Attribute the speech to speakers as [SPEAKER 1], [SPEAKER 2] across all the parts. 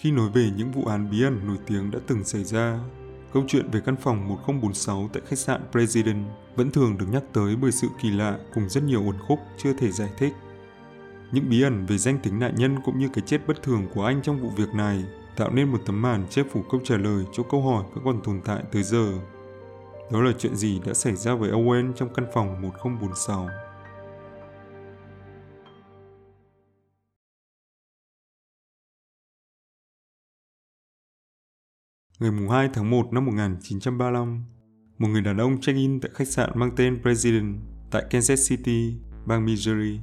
[SPEAKER 1] khi nói về những vụ án bí ẩn nổi tiếng đã từng xảy ra. Câu chuyện về căn phòng 1046 tại khách sạn President vẫn thường được nhắc tới bởi sự kỳ lạ cùng rất nhiều uẩn khúc chưa thể giải thích. Những bí ẩn về danh tính nạn nhân cũng như cái chết bất thường của anh trong vụ việc này tạo nên một tấm màn che phủ câu trả lời cho câu hỏi vẫn còn tồn tại tới giờ. Đó là chuyện gì đã xảy ra với Owen trong căn phòng 1046? Ngày 2 tháng 1 năm 1935, một người đàn ông check-in tại khách sạn mang tên President tại Kansas City, bang Missouri.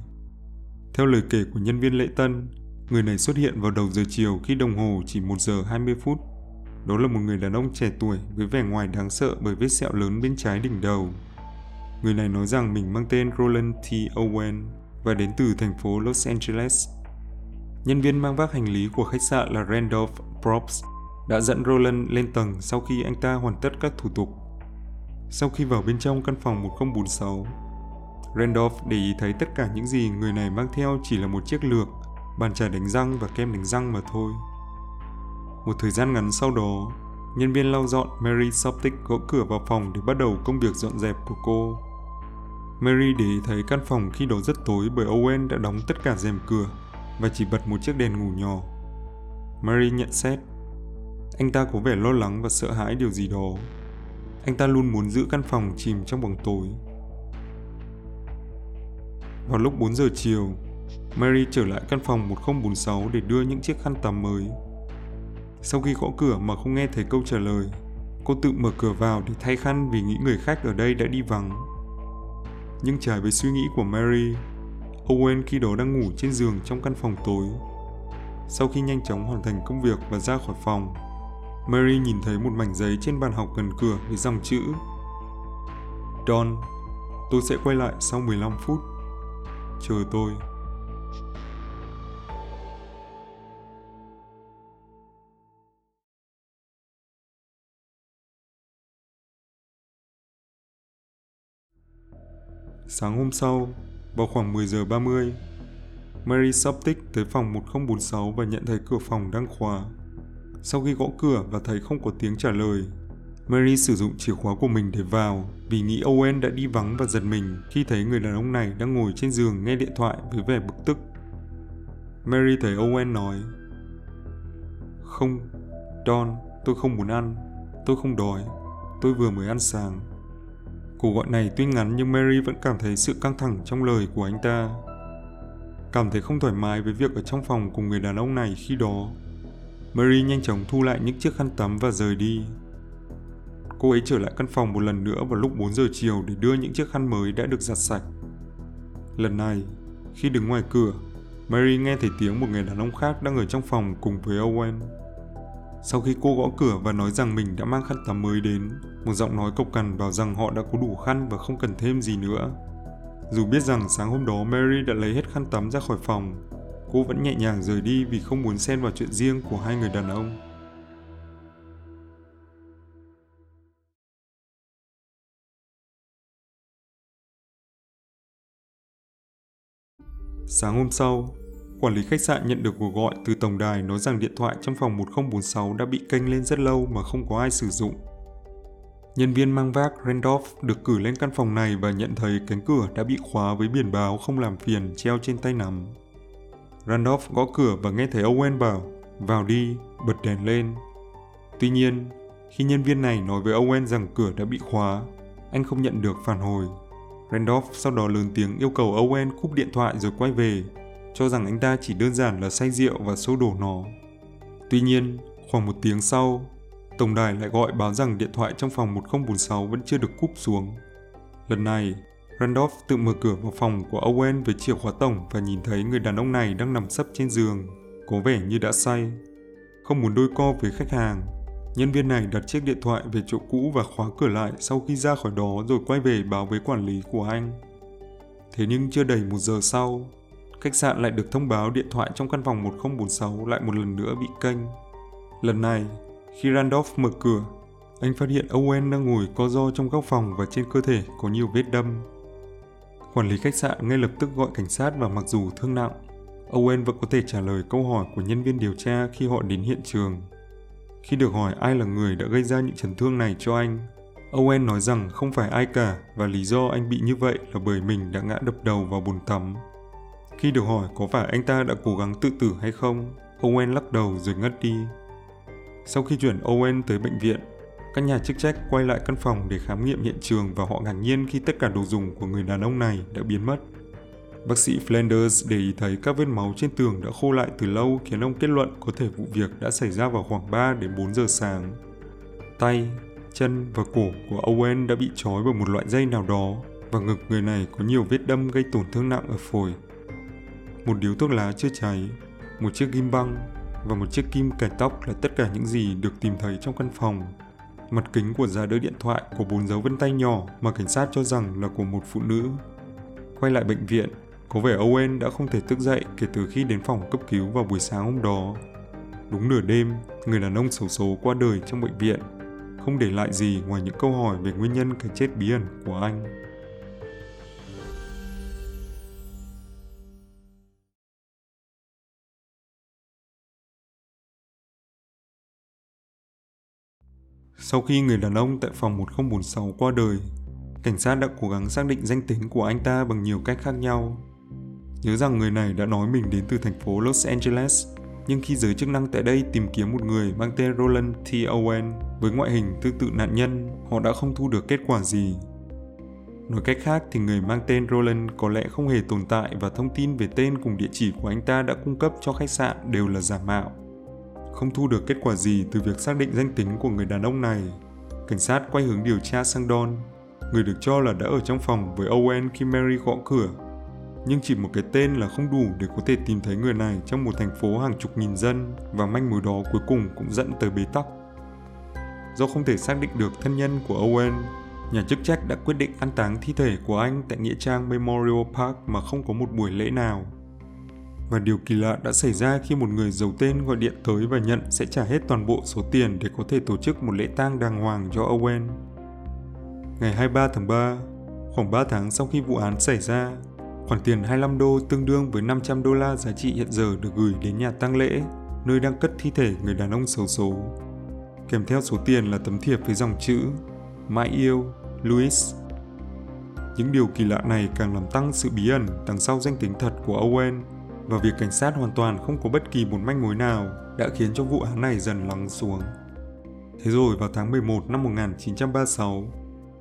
[SPEAKER 1] Theo lời kể của nhân viên lễ tân, người này xuất hiện vào đầu giờ chiều khi đồng hồ chỉ 1 giờ 20 phút. Đó là một người đàn ông trẻ tuổi với vẻ ngoài đáng sợ bởi vết sẹo lớn bên trái đỉnh đầu. Người này nói rằng mình mang tên Roland T. Owen và đến từ thành phố Los Angeles. Nhân viên mang vác hành lý của khách sạn là Randolph Probst đã dẫn Roland lên tầng sau khi anh ta hoàn tất các thủ tục. Sau khi vào bên trong căn phòng 1046, Randolph để ý thấy tất cả những gì người này mang theo chỉ là một chiếc lược, bàn chải đánh răng và kem đánh răng mà thôi. Một thời gian ngắn sau đó, nhân viên lau dọn Mary Soptic gõ cửa vào phòng để bắt đầu công việc dọn dẹp của cô. Mary để ý thấy căn phòng khi đó rất tối bởi Owen đã đóng tất cả rèm cửa và chỉ bật một chiếc đèn ngủ nhỏ. Mary nhận xét anh ta có vẻ lo lắng và sợ hãi điều gì đó. Anh ta luôn muốn giữ căn phòng chìm trong bóng tối. Vào lúc 4 giờ chiều, Mary trở lại căn phòng 1046 để đưa những chiếc khăn tắm mới. Sau khi gõ cửa mà không nghe thấy câu trả lời, cô tự mở cửa vào để thay khăn vì nghĩ người khách ở đây đã đi vắng. Nhưng trái với suy nghĩ của Mary, Owen khi đó đang ngủ trên giường trong căn phòng tối. Sau khi nhanh chóng hoàn thành công việc và ra khỏi phòng, Mary nhìn thấy một mảnh giấy trên bàn học gần cửa với dòng chữ Don, tôi sẽ quay lại sau 15 phút. Chờ tôi. Sáng hôm sau, vào khoảng 10 giờ 30, Mary Soptic tới phòng 1046 và nhận thấy cửa phòng đang khóa. Sau khi gõ cửa và thấy không có tiếng trả lời, Mary sử dụng chìa khóa của mình để vào vì nghĩ Owen đã đi vắng và giật mình khi thấy người đàn ông này đang ngồi trên giường nghe điện thoại với vẻ bực tức. Mary thấy Owen nói Không, Don, tôi không muốn ăn, tôi không đói, tôi vừa mới ăn sáng. Cuộc gọi này tuy ngắn nhưng Mary vẫn cảm thấy sự căng thẳng trong lời của anh ta. Cảm thấy không thoải mái với việc ở trong phòng cùng người đàn ông này khi đó Mary nhanh chóng thu lại những chiếc khăn tắm và rời đi. Cô ấy trở lại căn phòng một lần nữa vào lúc 4 giờ chiều để đưa những chiếc khăn mới đã được giặt sạch. Lần này, khi đứng ngoài cửa, Mary nghe thấy tiếng một người đàn ông khác đang ở trong phòng cùng với Owen. Sau khi cô gõ cửa và nói rằng mình đã mang khăn tắm mới đến, một giọng nói cộc cằn bảo rằng họ đã có đủ khăn và không cần thêm gì nữa. Dù biết rằng sáng hôm đó Mary đã lấy hết khăn tắm ra khỏi phòng, cô vẫn nhẹ nhàng rời đi vì không muốn xen vào chuyện riêng của hai người đàn ông. Sáng hôm sau, quản lý khách sạn nhận được cuộc gọi từ tổng đài nói rằng điện thoại trong phòng 1046 đã bị kênh lên rất lâu mà không có ai sử dụng. Nhân viên mang vác Randolph được cử lên căn phòng này và nhận thấy cánh cửa đã bị khóa với biển báo không làm phiền treo trên tay nắm. Randolph gõ cửa và nghe thấy Owen bảo, vào đi, bật đèn lên. Tuy nhiên, khi nhân viên này nói với Owen rằng cửa đã bị khóa, anh không nhận được phản hồi. Randolph sau đó lớn tiếng yêu cầu Owen cúp điện thoại rồi quay về, cho rằng anh ta chỉ đơn giản là say rượu và xô đổ nó. Tuy nhiên, khoảng một tiếng sau, tổng đài lại gọi báo rằng điện thoại trong phòng 1046 vẫn chưa được cúp xuống. Lần này, Randolph tự mở cửa vào phòng của Owen với chìa khóa tổng và nhìn thấy người đàn ông này đang nằm sấp trên giường, có vẻ như đã say. Không muốn đôi co với khách hàng, nhân viên này đặt chiếc điện thoại về chỗ cũ và khóa cửa lại sau khi ra khỏi đó rồi quay về báo với quản lý của anh. Thế nhưng chưa đầy một giờ sau, khách sạn lại được thông báo điện thoại trong căn phòng 1046 lại một lần nữa bị kênh. Lần này, khi Randolph mở cửa, anh phát hiện Owen đang ngồi co ro trong góc phòng và trên cơ thể có nhiều vết đâm. Quản lý khách sạn ngay lập tức gọi cảnh sát và mặc dù thương nặng, Owen vẫn có thể trả lời câu hỏi của nhân viên điều tra khi họ đến hiện trường. Khi được hỏi ai là người đã gây ra những chấn thương này cho anh, Owen nói rằng không phải ai cả và lý do anh bị như vậy là bởi mình đã ngã đập đầu vào bồn tắm. Khi được hỏi có phải anh ta đã cố gắng tự tử hay không, Owen lắc đầu rồi ngất đi. Sau khi chuyển Owen tới bệnh viện, các nhà chức trách quay lại căn phòng để khám nghiệm hiện trường và họ ngạc nhiên khi tất cả đồ dùng của người đàn ông này đã biến mất. Bác sĩ Flanders để ý thấy các vết máu trên tường đã khô lại từ lâu khiến ông kết luận có thể vụ việc đã xảy ra vào khoảng 3 đến 4 giờ sáng. Tay, chân và cổ của Owen đã bị trói bởi một loại dây nào đó và ngực người này có nhiều vết đâm gây tổn thương nặng ở phổi. Một điếu thuốc lá chưa cháy, một chiếc ghim băng và một chiếc kim cài tóc là tất cả những gì được tìm thấy trong căn phòng. Mặt kính của giá đỡ điện thoại có bốn dấu vân tay nhỏ mà cảnh sát cho rằng là của một phụ nữ. Quay lại bệnh viện, có vẻ Owen đã không thể thức dậy kể từ khi đến phòng cấp cứu vào buổi sáng hôm đó. Đúng nửa đêm, người đàn ông xấu số qua đời trong bệnh viện, không để lại gì ngoài những câu hỏi về nguyên nhân cái chết bí ẩn của anh. Sau khi người đàn ông tại phòng 1046 qua đời, cảnh sát đã cố gắng xác định danh tính của anh ta bằng nhiều cách khác nhau. Nhớ rằng người này đã nói mình đến từ thành phố Los Angeles, nhưng khi giới chức năng tại đây tìm kiếm một người mang tên Roland T. Owen với ngoại hình tương tự nạn nhân, họ đã không thu được kết quả gì. Nói cách khác thì người mang tên Roland có lẽ không hề tồn tại và thông tin về tên cùng địa chỉ của anh ta đã cung cấp cho khách sạn đều là giả mạo. Không thu được kết quả gì từ việc xác định danh tính của người đàn ông này, cảnh sát quay hướng điều tra sang Don, người được cho là đã ở trong phòng với Owen khi Mary gõ cửa nhưng chỉ một cái tên là không đủ để có thể tìm thấy người này trong một thành phố hàng chục nghìn dân và manh mối đó cuối cùng cũng dẫn tới bế tắc. Do không thể xác định được thân nhân của Owen, nhà chức trách đã quyết định an táng thi thể của anh tại Nghĩa trang Memorial Park mà không có một buổi lễ nào. Và điều kỳ lạ đã xảy ra khi một người giàu tên gọi điện tới và nhận sẽ trả hết toàn bộ số tiền để có thể tổ chức một lễ tang đàng hoàng cho Owen. Ngày 23 tháng 3, khoảng 3 tháng sau khi vụ án xảy ra, Khoản tiền 25 đô tương đương với 500 đô la giá trị hiện giờ được gửi đến nhà tang lễ, nơi đang cất thi thể người đàn ông xấu số. Kèm theo số tiền là tấm thiệp với dòng chữ Mãi yêu, Louis. Những điều kỳ lạ này càng làm tăng sự bí ẩn đằng sau danh tính thật của Owen và việc cảnh sát hoàn toàn không có bất kỳ một manh mối nào đã khiến cho vụ án này dần lắng xuống. Thế rồi vào tháng 11 năm 1936,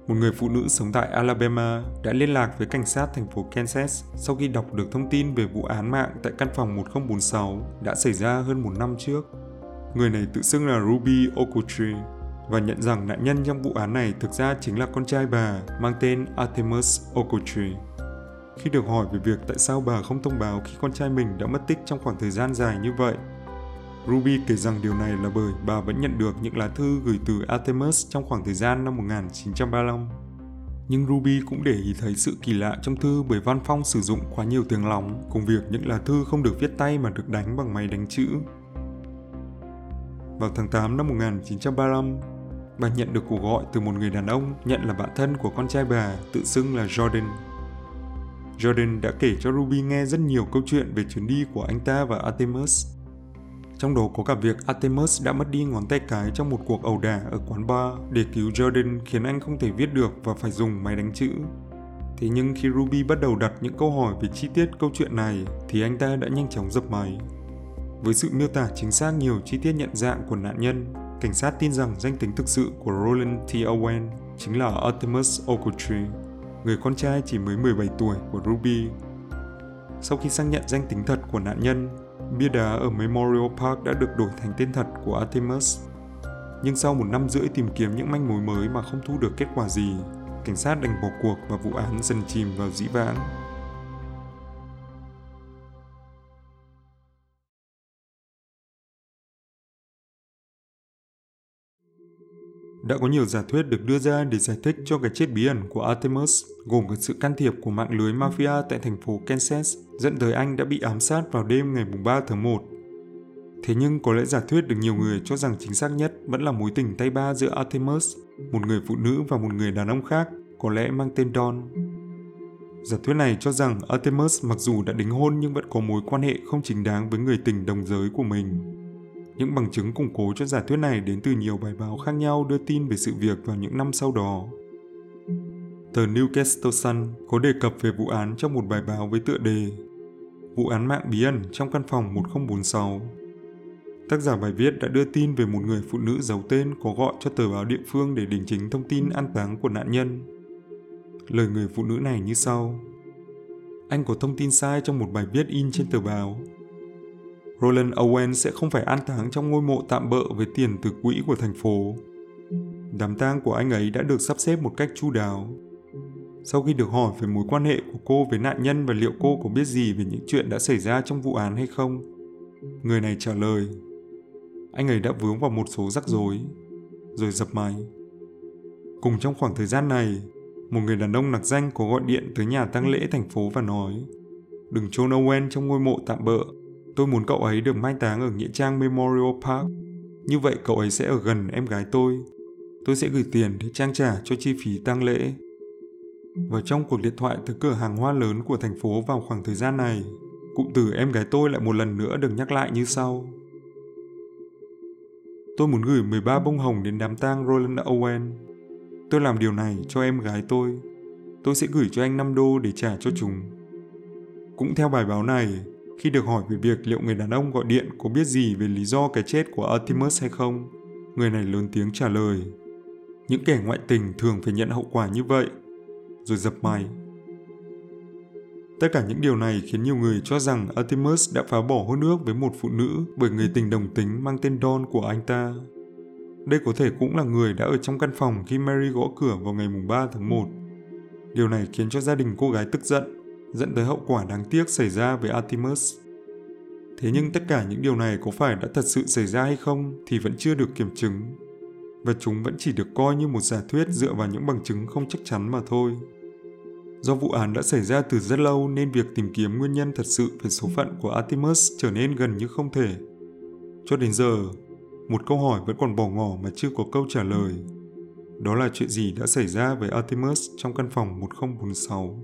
[SPEAKER 1] một người phụ nữ sống tại Alabama đã liên lạc với cảnh sát thành phố Kansas sau khi đọc được thông tin về vụ án mạng tại căn phòng 1046 đã xảy ra hơn một năm trước. Người này tự xưng là Ruby Okutri và nhận rằng nạn nhân trong vụ án này thực ra chính là con trai bà mang tên Artemus Okutri. Khi được hỏi về việc tại sao bà không thông báo khi con trai mình đã mất tích trong khoảng thời gian dài như vậy, Ruby kể rằng điều này là bởi bà vẫn nhận được những lá thư gửi từ Artemis trong khoảng thời gian năm 1935. Nhưng Ruby cũng để ý thấy sự kỳ lạ trong thư bởi Văn Phong sử dụng quá nhiều tiếng lóng cùng việc những lá thư không được viết tay mà được đánh bằng máy đánh chữ. Vào tháng 8 năm 1935, bà nhận được cuộc gọi từ một người đàn ông nhận là bạn thân của con trai bà tự xưng là Jordan. Jordan đã kể cho Ruby nghe rất nhiều câu chuyện về chuyến đi của anh ta và Artemis trong đó có cả việc Artemus đã mất đi ngón tay cái trong một cuộc ẩu đả ở quán bar để cứu Jordan khiến anh không thể viết được và phải dùng máy đánh chữ. Thế nhưng khi Ruby bắt đầu đặt những câu hỏi về chi tiết câu chuyện này thì anh ta đã nhanh chóng dập máy. Với sự miêu tả chính xác nhiều chi tiết nhận dạng của nạn nhân, cảnh sát tin rằng danh tính thực sự của Roland T. Owen chính là Artemus Ogletree, người con trai chỉ mới 17 tuổi của Ruby. Sau khi xác nhận danh tính thật của nạn nhân, Bia đá ở Memorial Park đã được đổi thành tên thật của Artemis. Nhưng sau một năm rưỡi tìm kiếm những manh mối mới mà không thu được kết quả gì, cảnh sát đành bỏ cuộc và vụ án dần chìm vào dĩ vãng. Đã có nhiều giả thuyết được đưa ra để giải thích cho cái chết bí ẩn của Artemis, gồm cả sự can thiệp của mạng lưới mafia tại thành phố Kansas, dẫn tới anh đã bị ám sát vào đêm ngày 3 tháng 1. Thế nhưng có lẽ giả thuyết được nhiều người cho rằng chính xác nhất vẫn là mối tình tay ba giữa Artemis, một người phụ nữ và một người đàn ông khác, có lẽ mang tên Don. Giả thuyết này cho rằng Artemis mặc dù đã đính hôn nhưng vẫn có mối quan hệ không chính đáng với người tình đồng giới của mình. Những bằng chứng củng cố cho giả thuyết này đến từ nhiều bài báo khác nhau đưa tin về sự việc vào những năm sau đó. Tờ Newcastle Sun có đề cập về vụ án trong một bài báo với tựa đề Vụ án mạng bí ẩn trong căn phòng 1046. Tác giả bài viết đã đưa tin về một người phụ nữ giấu tên có gọi cho tờ báo địa phương để đính chính thông tin an táng của nạn nhân. Lời người phụ nữ này như sau. Anh có thông tin sai trong một bài viết in trên tờ báo. Roland Owen sẽ không phải an táng trong ngôi mộ tạm bợ với tiền từ quỹ của thành phố. Đám tang của anh ấy đã được sắp xếp một cách chu đáo. Sau khi được hỏi về mối quan hệ của cô với nạn nhân và liệu cô có biết gì về những chuyện đã xảy ra trong vụ án hay không, người này trả lời anh ấy đã vướng vào một số rắc rối, rồi dập máy. Cùng trong khoảng thời gian này, một người đàn ông nặc danh có gọi điện tới nhà tang lễ thành phố và nói Đừng chôn Owen trong ngôi mộ tạm bợ. Tôi muốn cậu ấy được mai táng ở Nghĩa Trang Memorial Park. Như vậy cậu ấy sẽ ở gần em gái tôi. Tôi sẽ gửi tiền để trang trả cho chi phí tang lễ. Và trong cuộc điện thoại tới cửa hàng hoa lớn của thành phố vào khoảng thời gian này, cụm từ em gái tôi lại một lần nữa được nhắc lại như sau. Tôi muốn gửi 13 bông hồng đến đám tang Roland Owen. Tôi làm điều này cho em gái tôi. Tôi sẽ gửi cho anh 5 đô để trả cho chúng. Cũng theo bài báo này, khi được hỏi về việc liệu người đàn ông gọi điện có biết gì về lý do cái chết của Artemis hay không, người này lớn tiếng trả lời. Những kẻ ngoại tình thường phải nhận hậu quả như vậy, rồi dập máy. Tất cả những điều này khiến nhiều người cho rằng Artemis đã phá bỏ hôn ước với một phụ nữ bởi người tình đồng tính mang tên Don của anh ta. Đây có thể cũng là người đã ở trong căn phòng khi Mary gõ cửa vào ngày 3 tháng 1. Điều này khiến cho gia đình cô gái tức giận, dẫn tới hậu quả đáng tiếc xảy ra với Artemis. Thế nhưng tất cả những điều này có phải đã thật sự xảy ra hay không thì vẫn chưa được kiểm chứng. Và chúng vẫn chỉ được coi như một giả thuyết dựa vào những bằng chứng không chắc chắn mà thôi. Do vụ án đã xảy ra từ rất lâu nên việc tìm kiếm nguyên nhân thật sự về số phận của Artemis trở nên gần như không thể. Cho đến giờ, một câu hỏi vẫn còn bỏ ngỏ mà chưa có câu trả lời. Đó là chuyện gì đã xảy ra với Artemis trong căn phòng 1046?